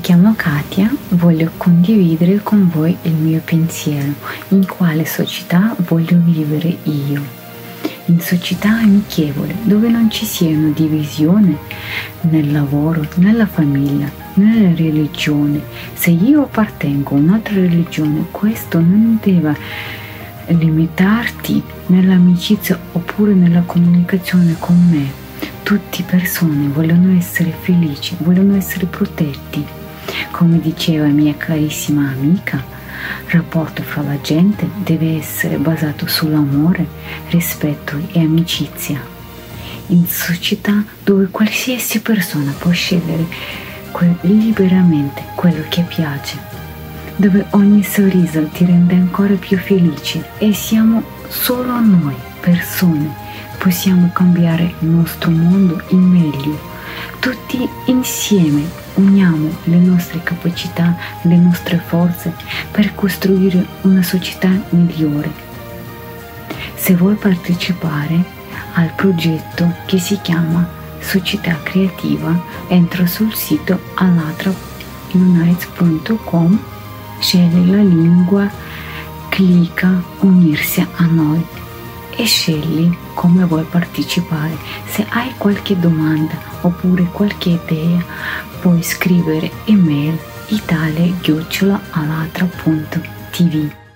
chiamo Katia, voglio condividere con voi il mio pensiero, in quale società voglio vivere io. In società amichevole, dove non ci siano divisioni nel lavoro, nella famiglia, nella religione. Se io appartengo a un'altra religione, questo non deve limitarti nell'amicizia oppure nella comunicazione con me. Tutte persone vogliono essere felici, vogliono essere protetti. Come diceva mia carissima amica, il rapporto fra la gente deve essere basato sull'amore, rispetto e amicizia. In società dove qualsiasi persona può scegliere liberamente quello che piace, dove ogni sorriso ti rende ancora più felice e siamo solo noi, persone, possiamo cambiare il nostro mondo in meglio. Tutti insieme uniamo le nostre capacità, le nostre forze per costruire una società migliore. Se vuoi partecipare al progetto che si chiama Società Creativa, entra sul sito alatraunites.com, scegli la lingua, clicca unirsi a noi e scegli come vuoi partecipare. Se hai qualche domanda oppure qualche idea, puoi scrivere email italia-alatra.tv.